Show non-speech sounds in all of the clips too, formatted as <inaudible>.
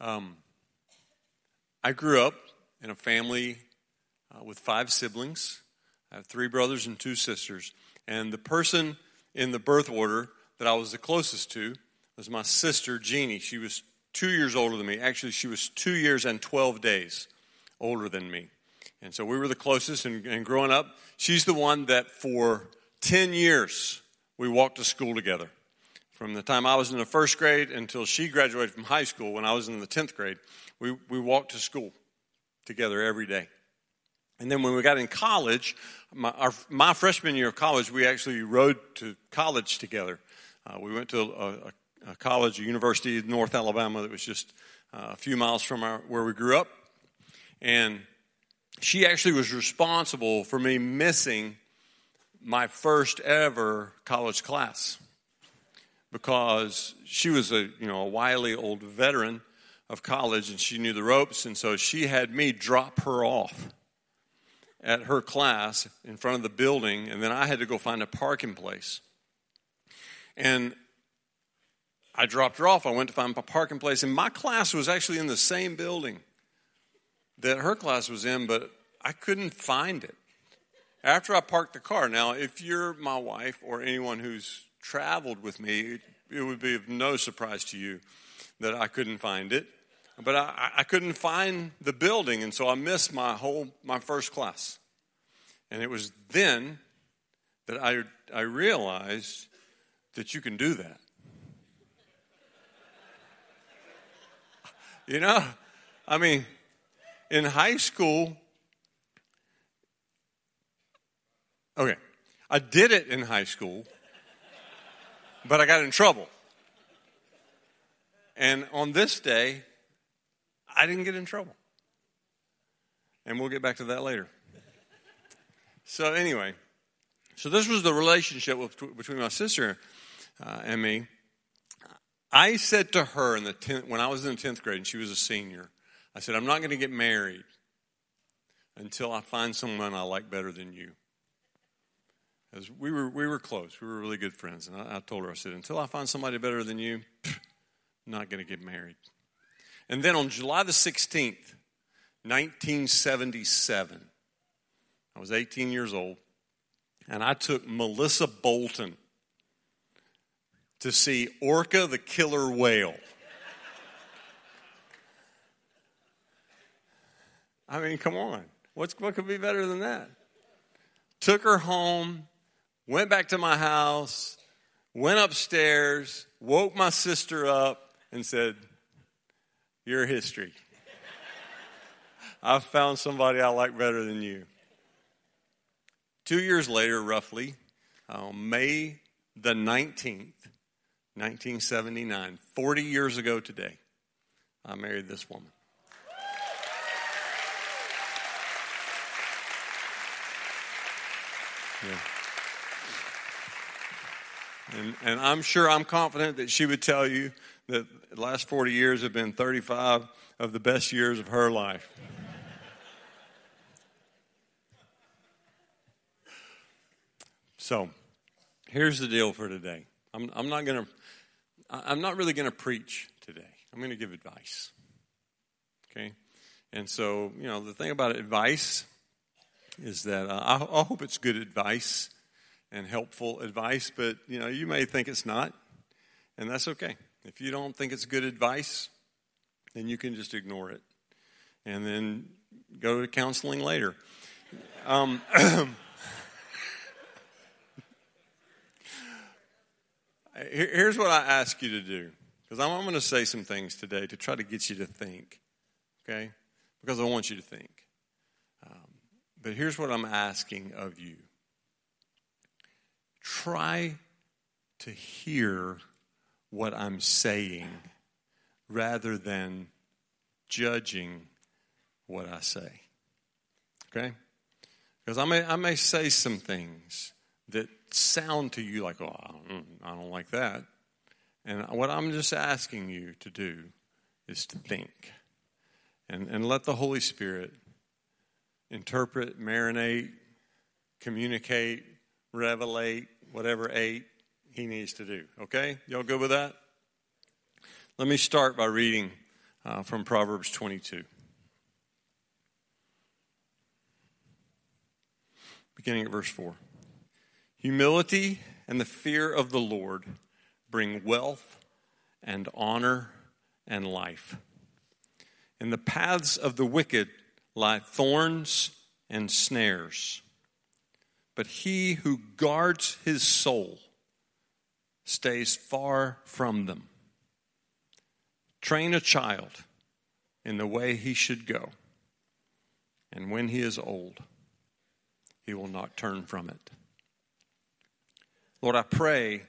Um, I grew up in a family uh, with five siblings. I have three brothers and two sisters. And the person in the birth order that I was the closest to was my sister, Jeannie. She was two years older than me. Actually, she was two years and 12 days older than me. And so we were the closest. And, and growing up, she's the one that for 10 years we walked to school together. From the time I was in the first grade until she graduated from high school when I was in the 10th grade, we, we walked to school together every day. And then when we got in college, my, our, my freshman year of college, we actually rode to college together. Uh, we went to a, a, a, college, a university in North Alabama that was just uh, a few miles from our, where we grew up. And she actually was responsible for me missing my first ever college class because she was a you know a wily old veteran of college and she knew the ropes and so she had me drop her off at her class in front of the building and then I had to go find a parking place. And I dropped her off. I went to find a parking place and my class was actually in the same building that her class was in, but I couldn't find it. After I parked the car, now if you're my wife or anyone who's traveled with me, it would be of no surprise to you that I couldn't find it. But I, I couldn't find the building, and so I missed my whole my first class. And it was then that I I realized that you can do that. You know, I mean, in high school, okay, I did it in high school but I got in trouble. And on this day, I didn't get in trouble. And we'll get back to that later. So, anyway, so this was the relationship with, between my sister uh, and me. I said to her in the when I was in the 10th grade and she was a senior, I said, I'm not going to get married until I find someone I like better than you. As we were, we were close. We were really good friends. And I, I told her, I said, until I find somebody better than you, I'm not going to get married. And then on July the 16th, 1977, I was 18 years old, and I took Melissa Bolton to see Orca the killer whale. I mean, come on. What's, what could be better than that? Took her home, went back to my house, went upstairs, woke my sister up, and said, You're history. I've found somebody I like better than you. Two years later, roughly, um, May the 19th, 1979, 40 years ago today, I married this woman. Yeah. And, and I'm sure I'm confident that she would tell you that the last 40 years have been 35 of the best years of her life. so, here's the deal for today. I'm, I'm not going to, I'm not really going to preach today. I'm going to give advice. Okay? And so, you know, the thing about advice is that uh, I, I hope it's good advice and helpful advice, but you know, you may think it's not, and that's okay. If you don't think it's good advice, then you can just ignore it and then go to counseling later. Um, <clears throat> here's what I ask you to do because I'm, going to say some things today to try to get you to think, okay? Because I want you to think. Um, but here's what I'm asking of you try to hear what I'm saying rather than judging what I say. Okay? Because I may, I may say some things that sound to you like, oh, mm, I don't like that. And what I'm just asking you to do is to think and, and let the Holy Spirit interpret, marinate, communicate, revelate, whatever eight he needs to do. Okay? Y'all good with that? Let me start by reading uh, from Proverbs 22. Beginning at verse 4. Humility and the fear of the Lord bring wealth and honor and life. In the paths of the wicked lie thorns and snares, but he who guards his soul stays far from them. Train a child in the way he should go, and when he is old, he will not turn from it. Lord, I pray,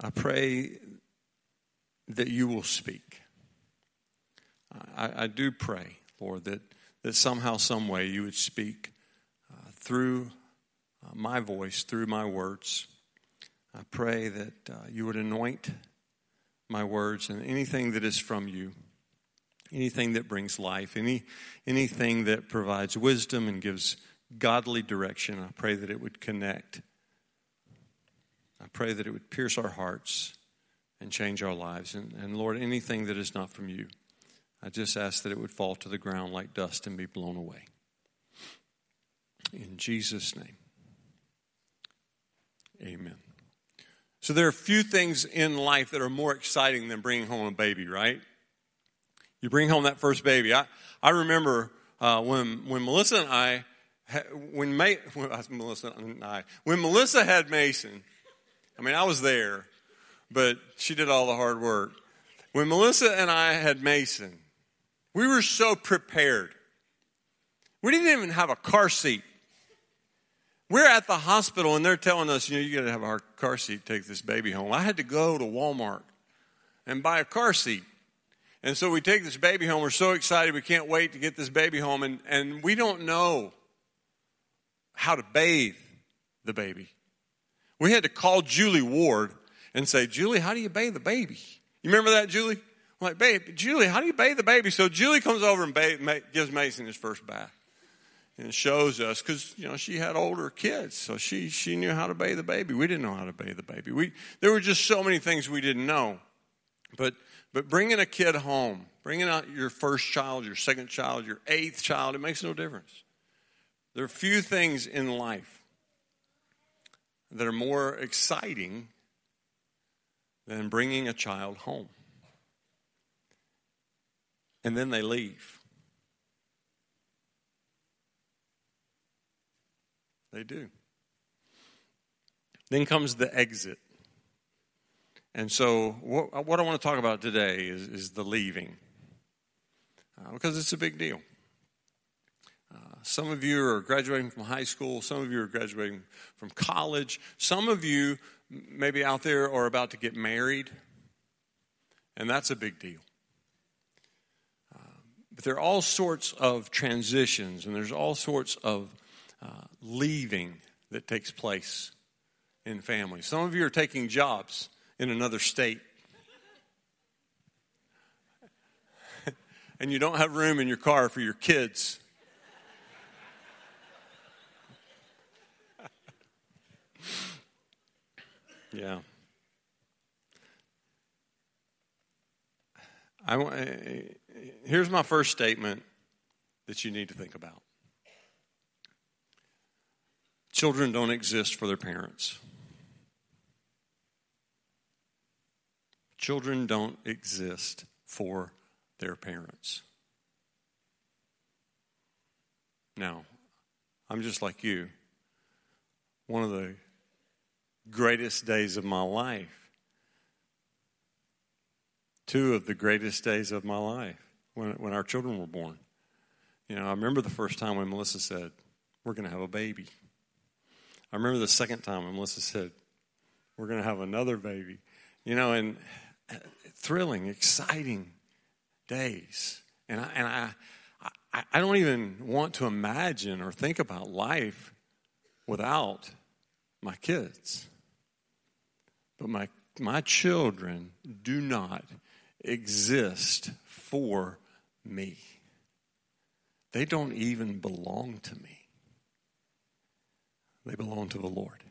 I pray that you will speak. I, I do pray, Lord, that, that somehow, some way you would speak through uh, my voice, through my words. I pray that uh, you would anoint my words and anything that is from you, anything that brings life, any, anything that provides wisdom and gives godly direction. I pray that it would connect. I pray that it would pierce our hearts and change our lives. And, and Lord, anything that is not from you, I just ask that it would fall to the ground like dust and be blown away. In Jesus' name, amen. So there are a few things in life that are more exciting than bringing home a baby, right? You bring home that first baby. I, I remember uh, when, when Melissa and I, when, May, when <laughs> Melissa and I, when Melissa had Mason, I mean, I was there, but she did all the hard work. When Melissa and I had Mason, we were so prepared. We didn't even have a car seat. We're at the hospital and they're telling us, you know, you got to have a car seat take this baby home. I had to go to Walmart and buy a car seat. And so we take this baby home. We're so excited. We can't wait to get this baby home. And, and we don't know how to bathe the baby. We had to call Julie Ward and say, Julie, how do you bathe the baby? You remember that, Julie? I'm like, babe, Julie, how do you bathe the baby? So Julie comes over and bathe, gives Mason his first bath and shows us because you know she had older kids, so she she knew how to bathe the baby. We didn't know how to bathe the baby. We there were just so many things we didn't know, but but bringing a kid home, bringing out your first child, your second child, your eighth child, it makes no difference. There are few things in life that are more exciting than bringing a child home. And then they leave. They do. Then comes the exit. And so, what, what I want to talk about today is, is the leaving, uh, because it's a big deal. Uh, some of you are graduating from high school, some of you are graduating from college, some of you, maybe out there, are about to get married, and that's a big deal. Uh, but there are all sorts of transitions, and there's all sorts of uh, leaving that takes place in families. Some of you are taking jobs in another state. <laughs> and you don't have room in your car for your kids. <laughs> yeah. I, eh, here's my first statement that you need to think about. Children don't exist for their parents. Children don't exist for their parents. Now, I'm just like you. One of the greatest days of my life, two of the greatest days of my life when, when our children were born. You know, I remember the first time when Melissa said, We're going to have a baby. I remember the second time when Melissa said, We're going to have another baby. You know, and uh, thrilling, exciting days. And I, and I, I don't even want to imagine or think about life without my kids. But my, my children do not exist for me. They don't even belong to me. They belong to the Lord.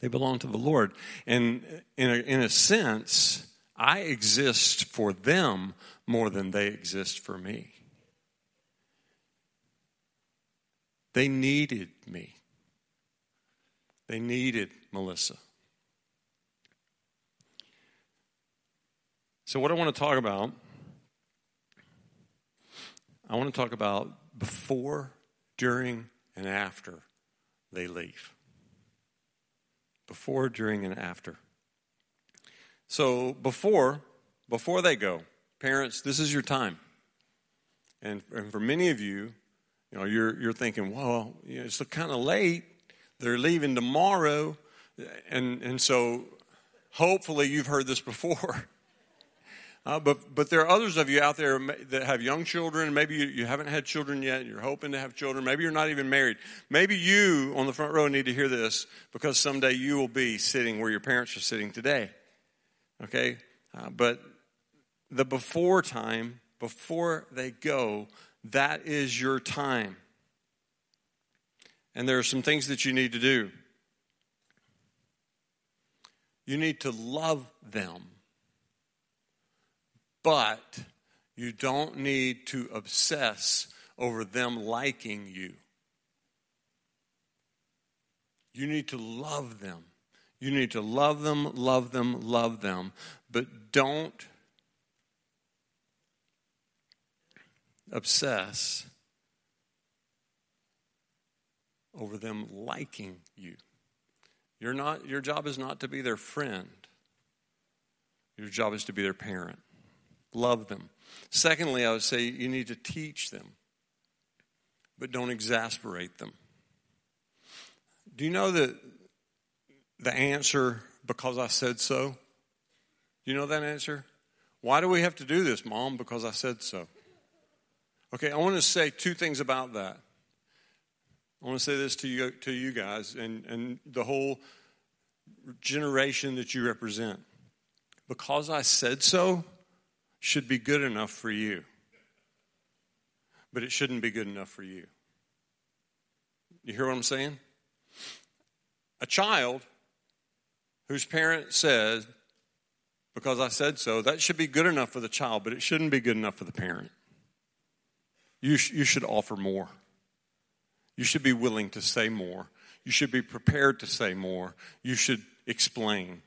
They belong to the Lord. And in a, in a sense, I exist for them more than they exist for me. They needed me. They needed Melissa. So, what I want to talk about, I want to talk about before, during, and after they leave. Before, during, and after. So, before, before they go, parents, this is your time. And, and for many of you, you know, you're, you're thinking, well, you know, it's kind of late. They're leaving tomorrow. And, and so hopefully you've heard this before. <laughs> Uh, but, but there are others of you out there that have young children. Maybe you, you haven't had children yet. You're hoping to have children. Maybe you're not even married. Maybe you on the front row need to hear this because someday you will be sitting where your parents are sitting today. Okay? Uh, but the before time, before they go, that is your time. And there are some things that you need to do. You need to love them, but you don't need to obsess over them liking you. You need to love them. You need to love them, love them, love them, but don't obsess over them liking you. You're not, your job is not to be their friend. Your job is to be their parent. Love them. Secondly, I would say you need to teach them, but don't exasperate them. Do you know that the answer, because I said so? Do you know that answer? Why do we have to do this, Mom? Because I said so. Okay, I want to say two things about that. I want to say this to you, to you guys and, and the whole generation that you represent. Because I said so should be good enough for you, but it shouldn't be good enough for you. You hear what I'm saying? A child whose parent says, because I said so, that should be good enough for the child, but it shouldn't be good enough for the parent you, sh- you should offer more. You should be willing to say more. You should be prepared to say more. You should explain.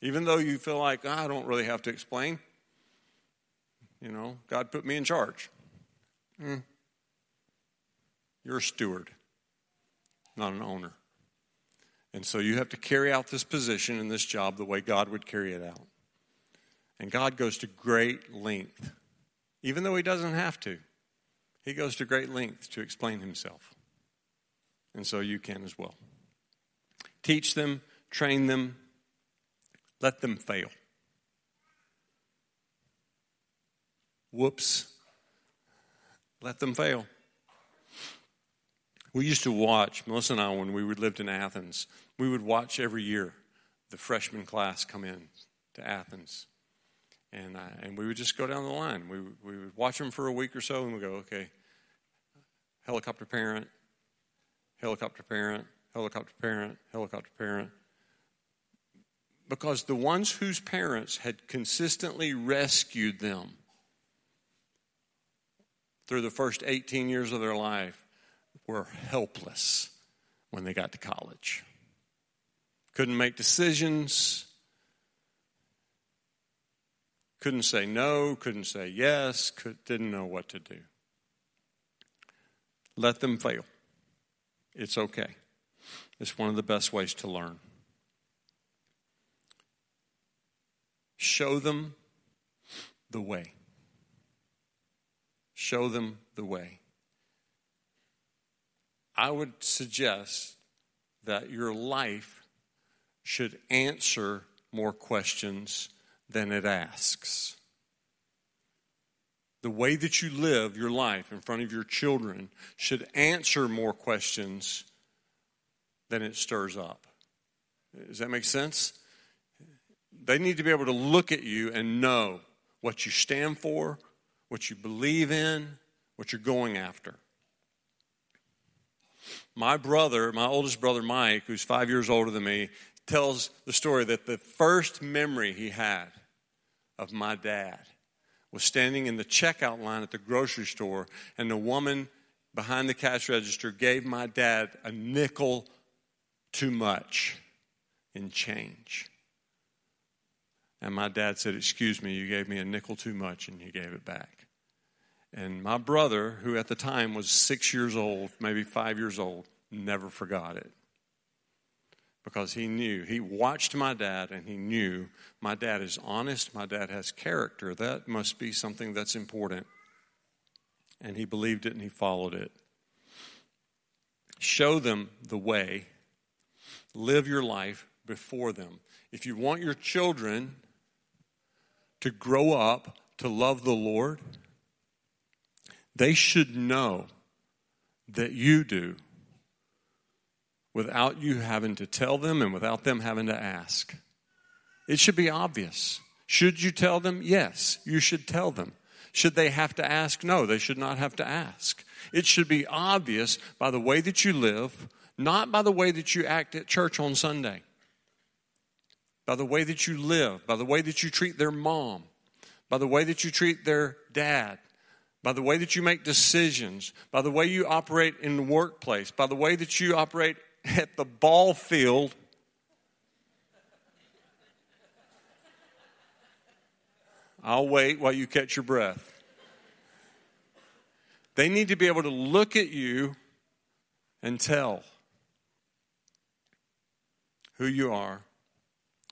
Even though you feel like, oh, I don't really have to explain. You know, God put me in charge. Mm. You're a steward, not an owner. And so you have to carry out this position and this job the way God would carry it out. And God goes to great length, even though He doesn't have to. He goes to great length to explain himself. And so you can as well. Teach them, train them, let them fail. Whoops. Let them fail. We used to watch, Melissa and I, when we lived in Athens, we would watch every year the freshman class come in to Athens. And, uh, and we would just go down the line. We, we would watch them for a week or so and we go, okay, helicopter parent, helicopter parent, helicopter parent, helicopter parent. Because the ones whose parents had consistently rescued them through the first 18 years of their life were helpless when they got to college. Couldn't make decisions, couldn't say no, couldn't say yes, could, didn't know what to do. Let them fail. It's okay. It's one of the best ways to learn. Show them the way. Show them the way. I would suggest that your life should answer more questions than it asks the way that you live your life in front of your children should answer more questions than it stirs up. Does that make sense? They need to be able to look at you and know what you stand for, what you believe in, what you're going after. My brother, my oldest brother Mike, who's five years older than me, tells the story that the first memory he had of my dad was standing in the checkout line at the grocery store, and the woman behind the cash register gave my dad a nickel too much in change. And my dad said, Excuse me, you gave me a nickel too much, and he gave it back. And my brother, who at the time was six years old, maybe five years old, never forgot it. Because he knew, he watched my dad and he knew my dad is honest, my dad has character. That must be something that's important. And he believed it and he followed it. Show them the way, live your life before them. If you want your children to grow up to love the Lord, they should know that you do without you having to tell them and without them having to ask. It should be obvious. Should you tell them? Yes, you should tell them. Should they have to ask? No, they should not have to ask. It should be obvious by the way that you live, not by the way that you act at church on Sunday. By the way that you live, by the way that you treat their mom, by the way that you treat their dad, by the way that you make decisions, by the way you operate in the workplace, by the way that you operate at the ball field. I'll wait while you catch your breath. They need to be able to look at you and tell who you are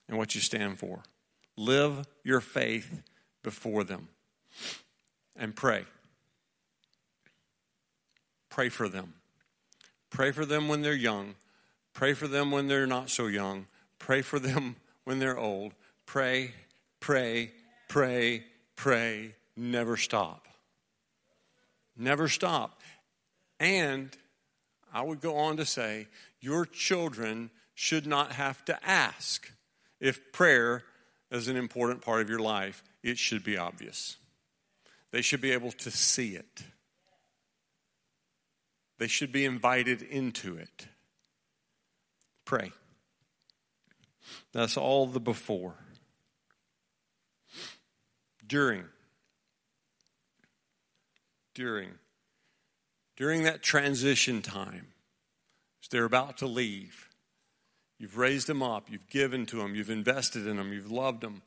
and what you stand for. Live your faith before them and pray. Pray for them. Pray for them when they're young. Pray for them when they're not so young. Pray for them <laughs> when they're old. Pray, pray, pray, pray. Never stop. Never stop. And I would go on to say, your children should not have to ask if prayer is an important part of your life. It should be obvious. They should be able to see it. They should be invited into it. Pray. That's all the before. During. During. During that transition time, as they're about to leave, you've raised them up, you've given to them, you've invested in them, you've loved them.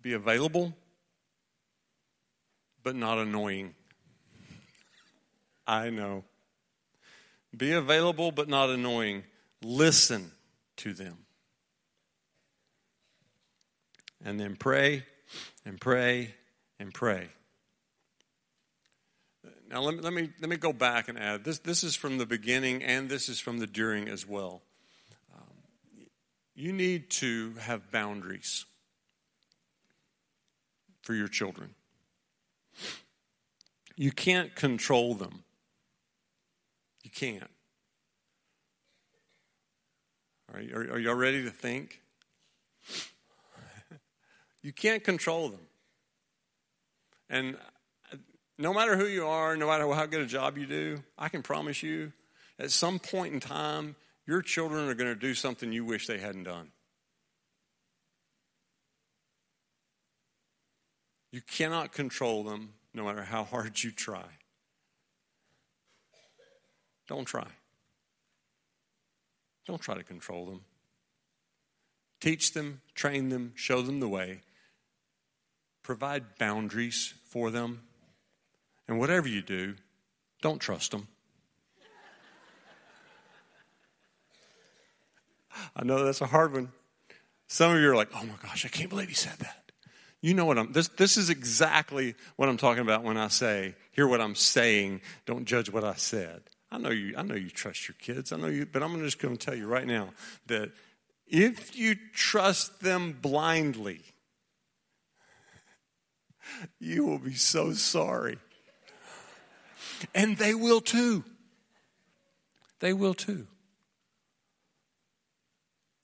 Be available but not annoying. I know. Be available, but not annoying. Listen to them. And then pray and pray and pray. Now, let me, let me, let me go back and add this, this is from the beginning and this is from the during as well. Um, you need to have boundaries for your children. You can't control them. You can't. Are, are, are y'all ready to think? <laughs> you can't control them. And no matter who you are, no matter how good a job you do, I can promise you, at some point in time, your children are going to do something you wish they hadn't done. You cannot control them no matter how hard you try. Don't try. Don't try to control them. Teach them, train them, show them the way. Provide boundaries for them. And whatever you do, don't trust them. <laughs> I know that's a hard one. Some of you are like, oh my gosh, I can't believe he said that. You know what I'm this this is exactly what I'm talking about when I say, hear what I'm saying, don't judge what I said. I know you I know you trust your kids. I know you but I'm just going to tell you right now that if you trust them blindly, you will be so sorry. And they will too. They will too.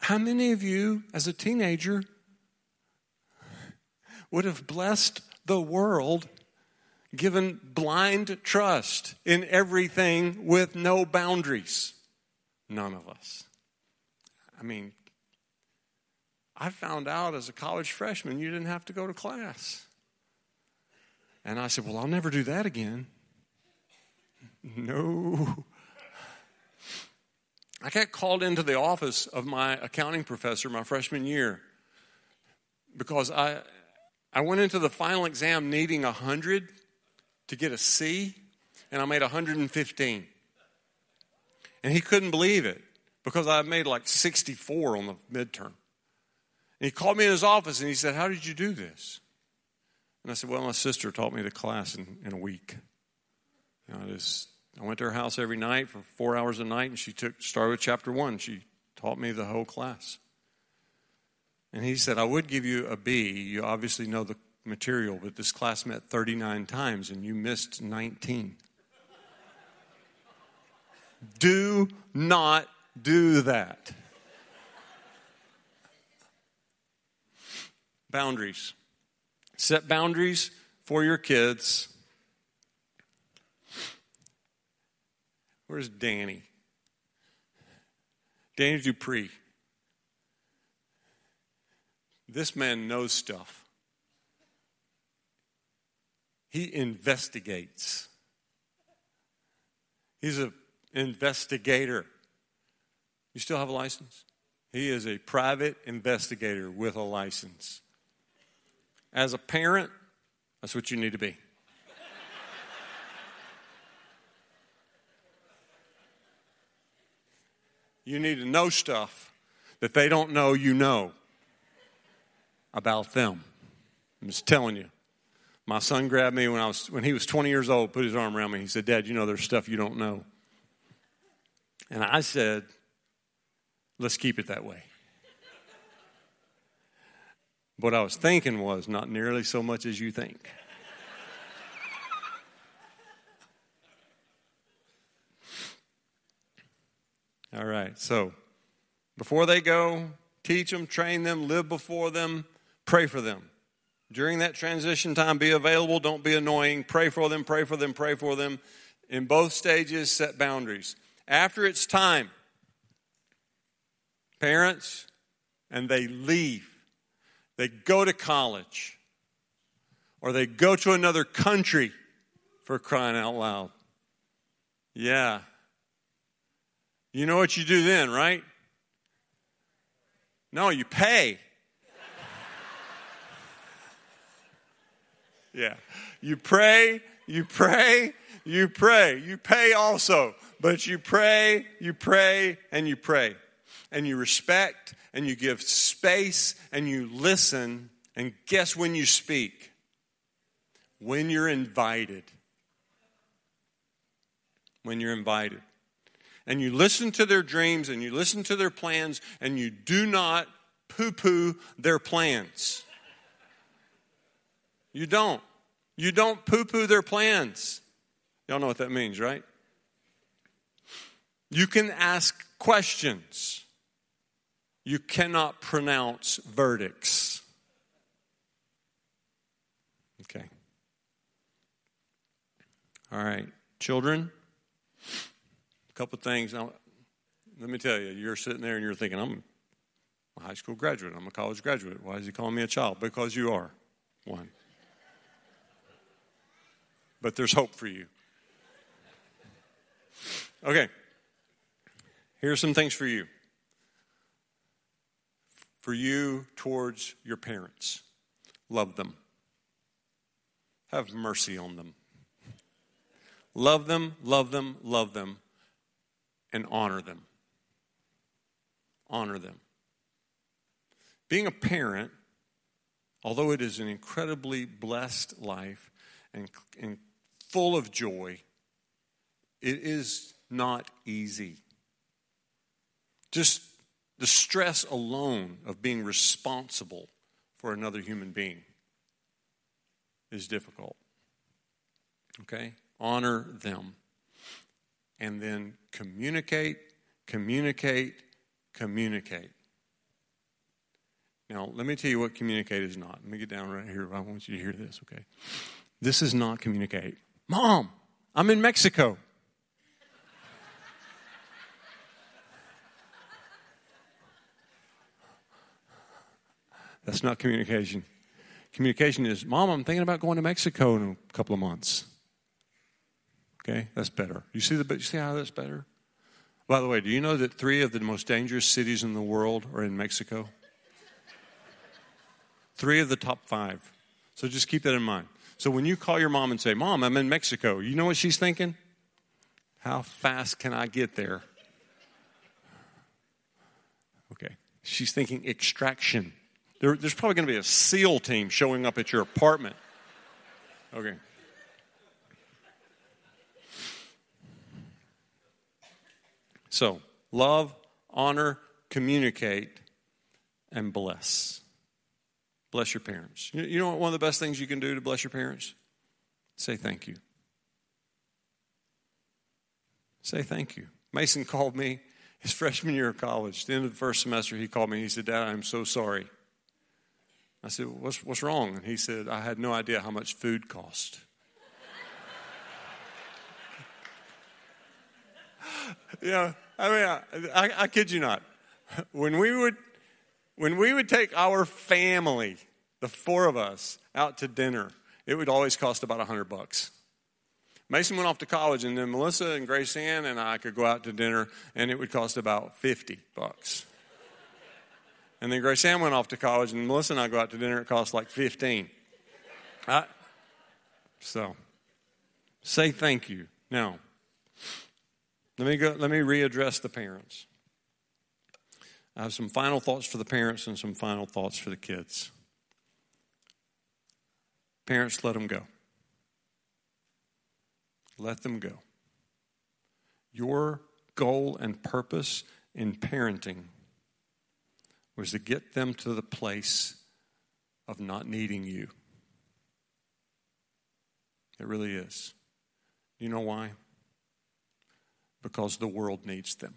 How many of you, as a teenager, would have blessed the world given blind trust in everything with no boundaries? None of us. I mean, I found out as a college freshman you didn't have to go to class. And I said, Well, I'll never do that again. <laughs> No. I got called into the office of my accounting professor my freshman year because I, I went into the final exam needing 100 to get a C, and I made 115. And he couldn't believe it because I made like 64 on the midterm. And he called me in his office and he said, How did you do this? And I said, Well, my sister taught me the class in, in a week. You know, I just I went to her house every night for four hours a night, and she took started with chapter one. She taught me the whole class. And he said, I would give you a B. You obviously know the material, but this class met 39 times and you missed 19. do not do that. boundaries. Set boundaries for your kids Where's Danny? Danny Dupree. This man knows stuff. He investigates. He's an investigator. You still have a license? He is a private investigator with a license. As a parent, that's what you need to be. You need to know stuff that they don't know you know about them. I'm just telling you. My son grabbed me when I was when he was 20 years old, put his arm around me. He said, "Dad, you know there's stuff you don't know." And I said, "Let's keep it that way." What I was thinking was not nearly so much as you think. All right, so before they go, teach them, train them, live before them, pray for them. During that transition time, be available, don't be annoying. Pray for them, pray for them, pray for them. In both stages, set boundaries. After it's time, parents, and they leave, they go to college, or they go to another country for crying out loud. Yeah, you know what you do then, right? No, you pay. Yeah. You pray, you pray, you pray. You pay also, but you pray, you pray, and you pray. And you respect, and you give space, and you listen, and guess when you speak? When you're invited. When you're invited and you listen to their dreams and you listen to their plans and you do not poo poo their plans. You don't. You don't poo poo their plans. Y'all know what that means, right? You can ask questions. You cannot pronounce verdicts. Okay. All right. Children, a couple things. Now, let me tell you, you're sitting there and you're thinking, I'm a high school graduate, I'm a college graduate. Why is he calling me a child? Because you are one. But there's hope for you. Okay, here's some things for you. For you towards your parents, love them, have mercy on them. Love them, love them, love them and honor them. Honor them. Being a parent, although it is an incredibly blessed life and, and full of joy, it is not easy. Just the stress alone of being responsible for another human being is difficult. Okay? Honor them and then communicate, communicate, communicate. Now, let me tell you what communicate is not. Let me get down right here. I want you to hear this, okay? This is not communicate. Mom, I'm in Mexico. That's not communication. Communication is, Mom, I'm thinking about going to Mexico in a couple of months. Okay, that's better. You see the you see how that's better? By the way, do you know that three of the most dangerous cities in the world are in Mexico? Three of the top five. So just keep that in mind. So when you call your mom and say, Mom, I'm in Mexico, you know what she's thinking? How fast can I get there? Okay. She's thinking extraction. There, there's probably going to be a SEAL team showing up at your apartment. Okay. So, love, honor, communicate, and bless. Bless your parents. You know what one of the best things you can do to bless your parents? Say thank you. Say thank you. Mason called me his freshman year of college. The end of the first semester, he called me and he said, Dad, I'm so sorry. I said, What's, what's wrong? And he said, I had no idea how much food cost. <laughs> yeah, I mean, I, I, I kid you not. When we would when we would take our family, the four of us, out to dinner, it would always cost about a hundred bucks. Mason went off to college, and then Melissa and Grace Ann and I could go out to dinner, and it would cost about fifty bucks. And then Grace Ann went off to college, and Melissa and I go out to dinner. It costs like fifteen. I, so, say thank you now. Let me go. Let me readdress the parents. I have some final thoughts for the parents and some final thoughts for the kids. Parents, let them go. Let them go. Your goal and purpose in parenting was to get them to the place of not needing you. It really is. You know why? Because the world needs them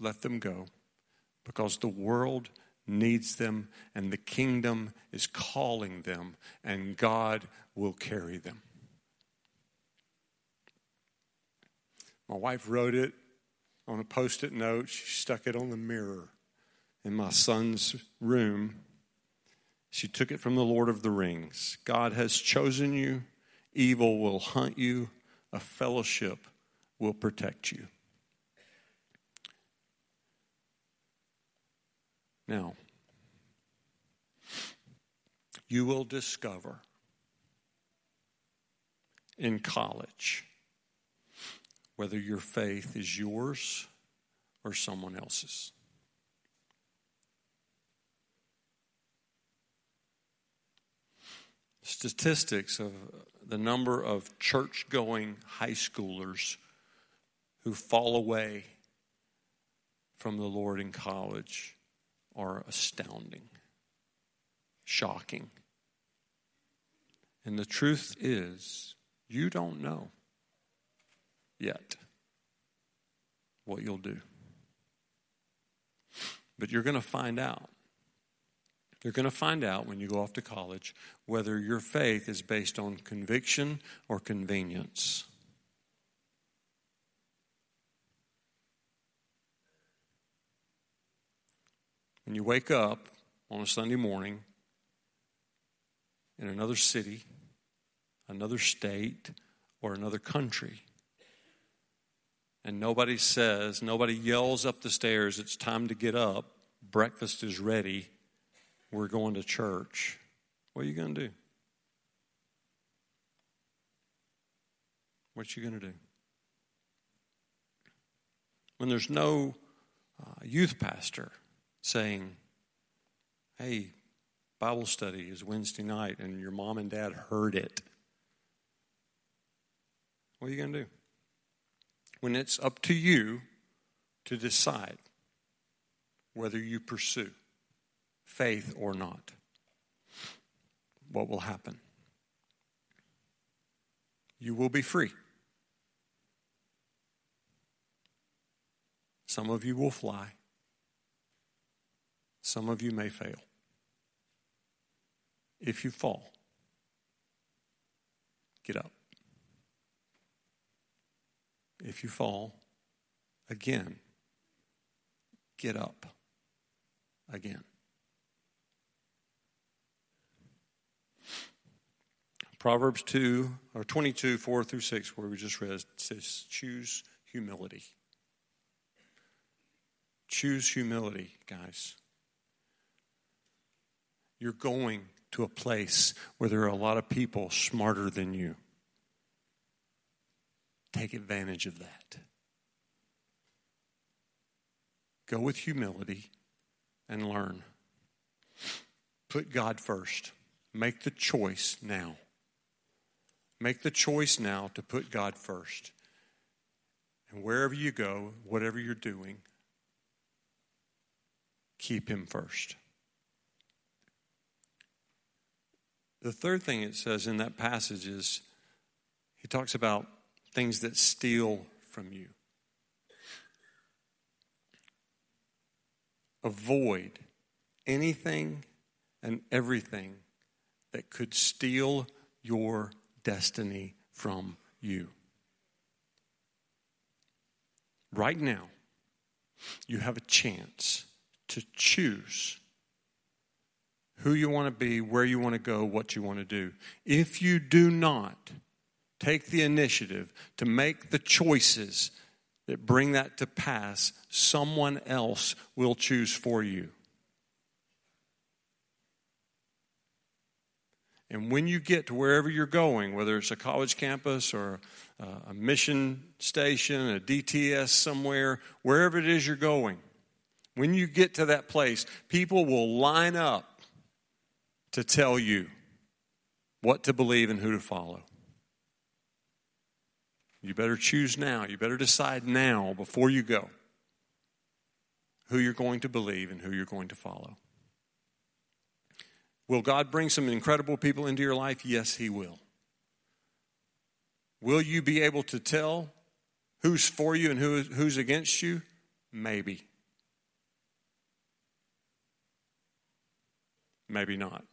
let them go because the world needs them and the kingdom is calling them and God will carry them. My wife wrote it on a post it note. She stuck it on the mirror in my son's room. She took it from the Lord of the Rings. God has chosen you, evil will hunt you, a fellowship will protect you. Now, you will discover in college whether your faith is yours or someone else's. Statistics of the number of church going high schoolers who fall away from the Lord in college are astounding, shocking. And the truth is, you don't know yet what you'll do. But you're going to find out. You're going to find out when you go off to college whether your faith is based on conviction or convenience. When you wake up on a Sunday morning in another city, another state, or another country, and nobody says, nobody yells up the stairs, it's time to get up, breakfast is ready, we're going to church, what are you going to do? What are you going to do? When there's no uh, youth pastor saying, hey, Bible study is Wednesday night and your mom and dad heard it. What are you going to do? When it's up to you to decide whether you pursue faith or not, what will happen? You will be free. Some of you will fly. Some of you may fail. If you fall, get up. If you fall again, get up again. Proverbs 2 or 22, 4 through 6, where we just read, says, Choose humility. Choose humility, guys. You're going to a place where there are a lot of people smarter than you. Take advantage of that. Go with humility and learn. Put God first. Make the choice now. Make the choice now to put God first. And wherever you go, whatever you're doing, keep Him first. The third thing it says in that passage is he talks about things that steal from you. Avoid anything and everything that could steal your destiny from you. Right now, you have a chance to choose who you want to be, where you want to go, what you want to do. If you do not take the initiative to make the choices that bring that to pass, someone else will choose for you. And when you get to wherever you're going, whether it's a college campus or a mission station, a DTS somewhere, wherever it is you're going, when you get to that place, people will line up to tell you what to believe and who to follow. You better choose now. You better decide now before you go who you're going to believe and who you're going to follow. Will God bring some incredible people into your life? Yes, He will. Will you be able to tell who's for you and who, who's against you? Maybe. Maybe not.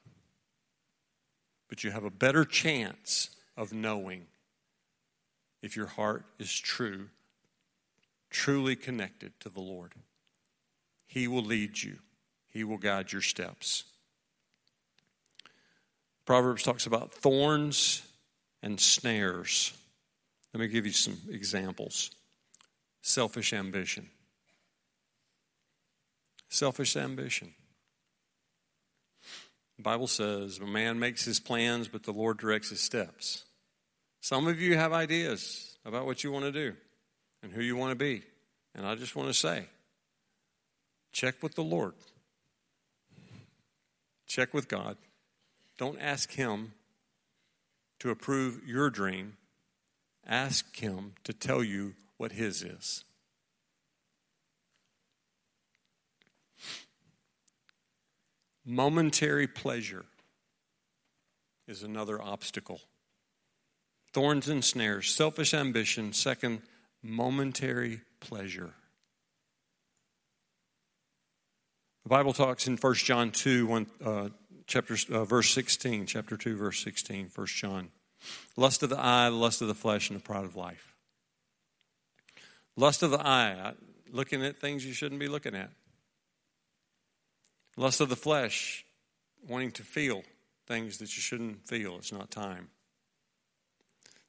But you have a better chance of knowing if your heart is true, truly connected to the Lord. He will lead you, He will guide your steps. Proverbs talks about thorns and snares. Let me give you some examples. Selfish ambition. Selfish ambition. The Bible says a man makes his plans, but the Lord directs his steps. Some of you have ideas about what you want to do and who you want to be. And I just want to say check with the Lord, check with God. Don't ask Him to approve your dream, ask Him to tell you what His is. Momentary pleasure is another obstacle. Thorns and snares, selfish ambition, second, momentary pleasure. The Bible talks in 1 John 2, one, uh, chapter, uh, verse 16, chapter 2, verse 16, 1 John. Lust of the eye, lust of the flesh, and the pride of life. Lust of the eye, looking at things you shouldn't be looking at. Lust of the flesh, wanting to feel things that you shouldn't feel. It's not time.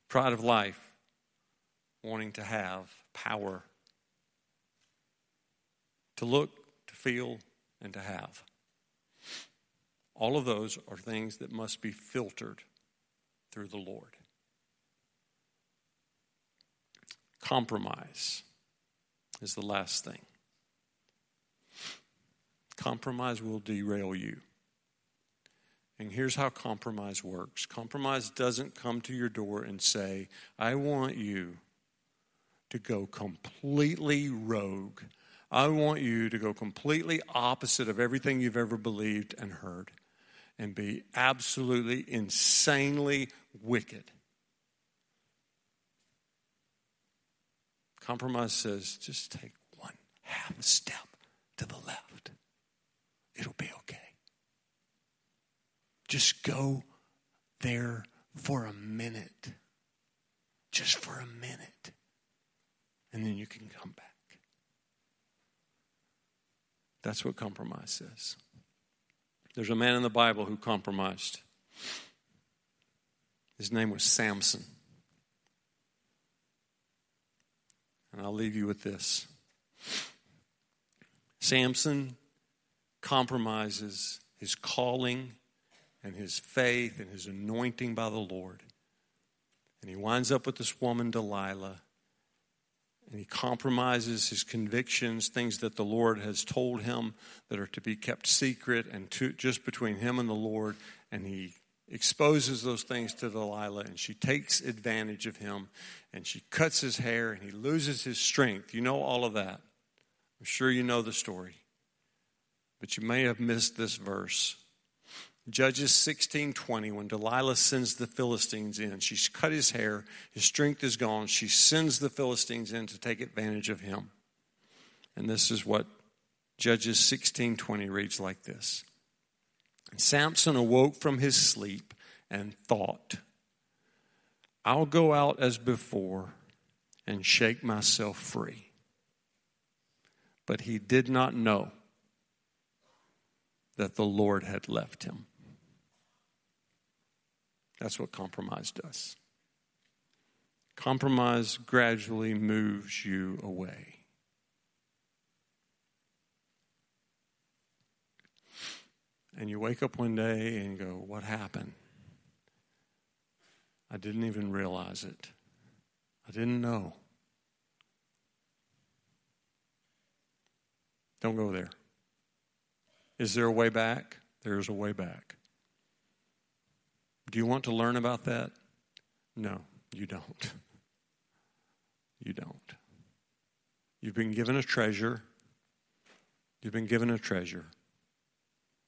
Pride of life, wanting to have power. To look, to feel, and to have. All of those are things that must be filtered through the Lord. Compromise is the last thing. Compromise will derail you. And here's how compromise works compromise doesn't come to your door and say, I want you to go completely rogue. I want you to go completely opposite of everything you've ever believed and heard and be absolutely insanely wicked. Compromise says just take one half step to the left it'll be okay. Just go there for a minute. Just for a minute. And then you can come back. That's what compromise says. There's a man in the Bible who compromised. His name was Samson. And I'll leave you with this Samson compromises his calling and his faith and his anointing by the Lord. And he winds up with this woman, Delilah. And he compromises his convictions, things that the Lord has told him that are to be kept secret and to, just between him and the Lord. And he exposes those things to Delilah, and she takes advantage of him, and she cuts his hair, and he loses his strength. You know all of that. I'm sure you know the story. But you may have missed this verse. Judges 16:20 when Delilah sends the Philistines in. She's cut his hair, his strength is gone. She sends the Philistines in to take advantage of him. And this is what Judges 16:20 reads like this. Samson awoke from his sleep and thought, I'll go out as before and shake myself free. But he did not know that the Lord had left him. That's what compromise does. Compromise gradually moves you away. And you wake up one day and go, What happened? I didn't even realize it. I didn't know. Don't go there. Is there a way back? There is a way back. Do you want to learn about that? No, you don't. <laughs> You don't. You've been given a treasure. You've been given a treasure.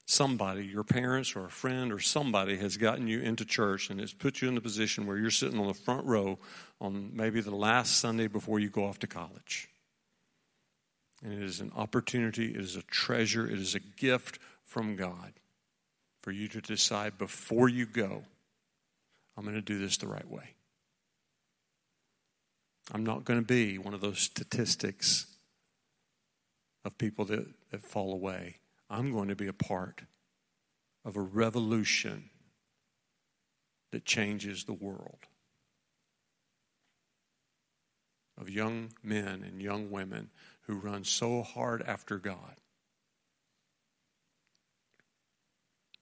Somebody, your parents or a friend or somebody, has gotten you into church and has put you in the position where you're sitting on the front row on maybe the last Sunday before you go off to college. And it is an opportunity, it is a treasure, it is a gift from God for you to decide before you go, I'm going to do this the right way. I'm not going to be one of those statistics of people that, that fall away. I'm going to be a part of a revolution that changes the world. Of young men and young women who run so hard after God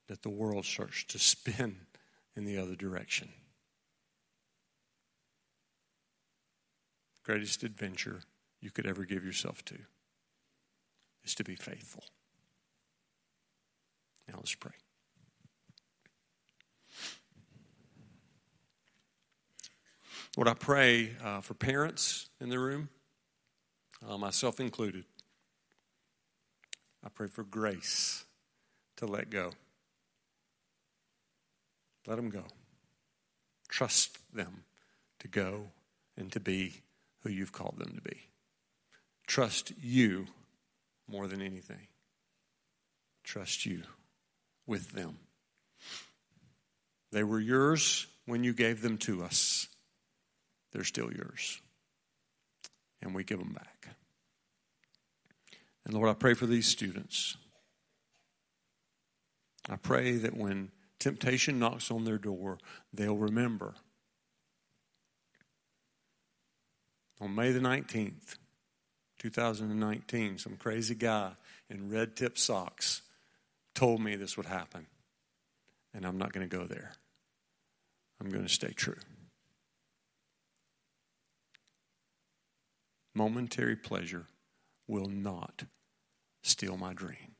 that the world starts to spin in the other direction. Greatest adventure you could ever give yourself to is to be faithful. Now let's pray. Lord, I pray uh, for parents in the room, uh, myself included. I pray for grace to let go. Let them go. Trust them to go and to be who you've called them to be. Trust you more than anything. Trust you with them. They were yours when you gave them to us. They're still yours. And we give them back. And Lord, I pray for these students. I pray that when temptation knocks on their door, they'll remember. On May the 19th, 2019, some crazy guy in red tip socks told me this would happen. And I'm not going to go there. I'm going to stay true. Momentary pleasure will not steal my dream.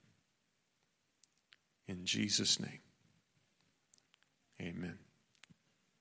In Jesus' name, amen.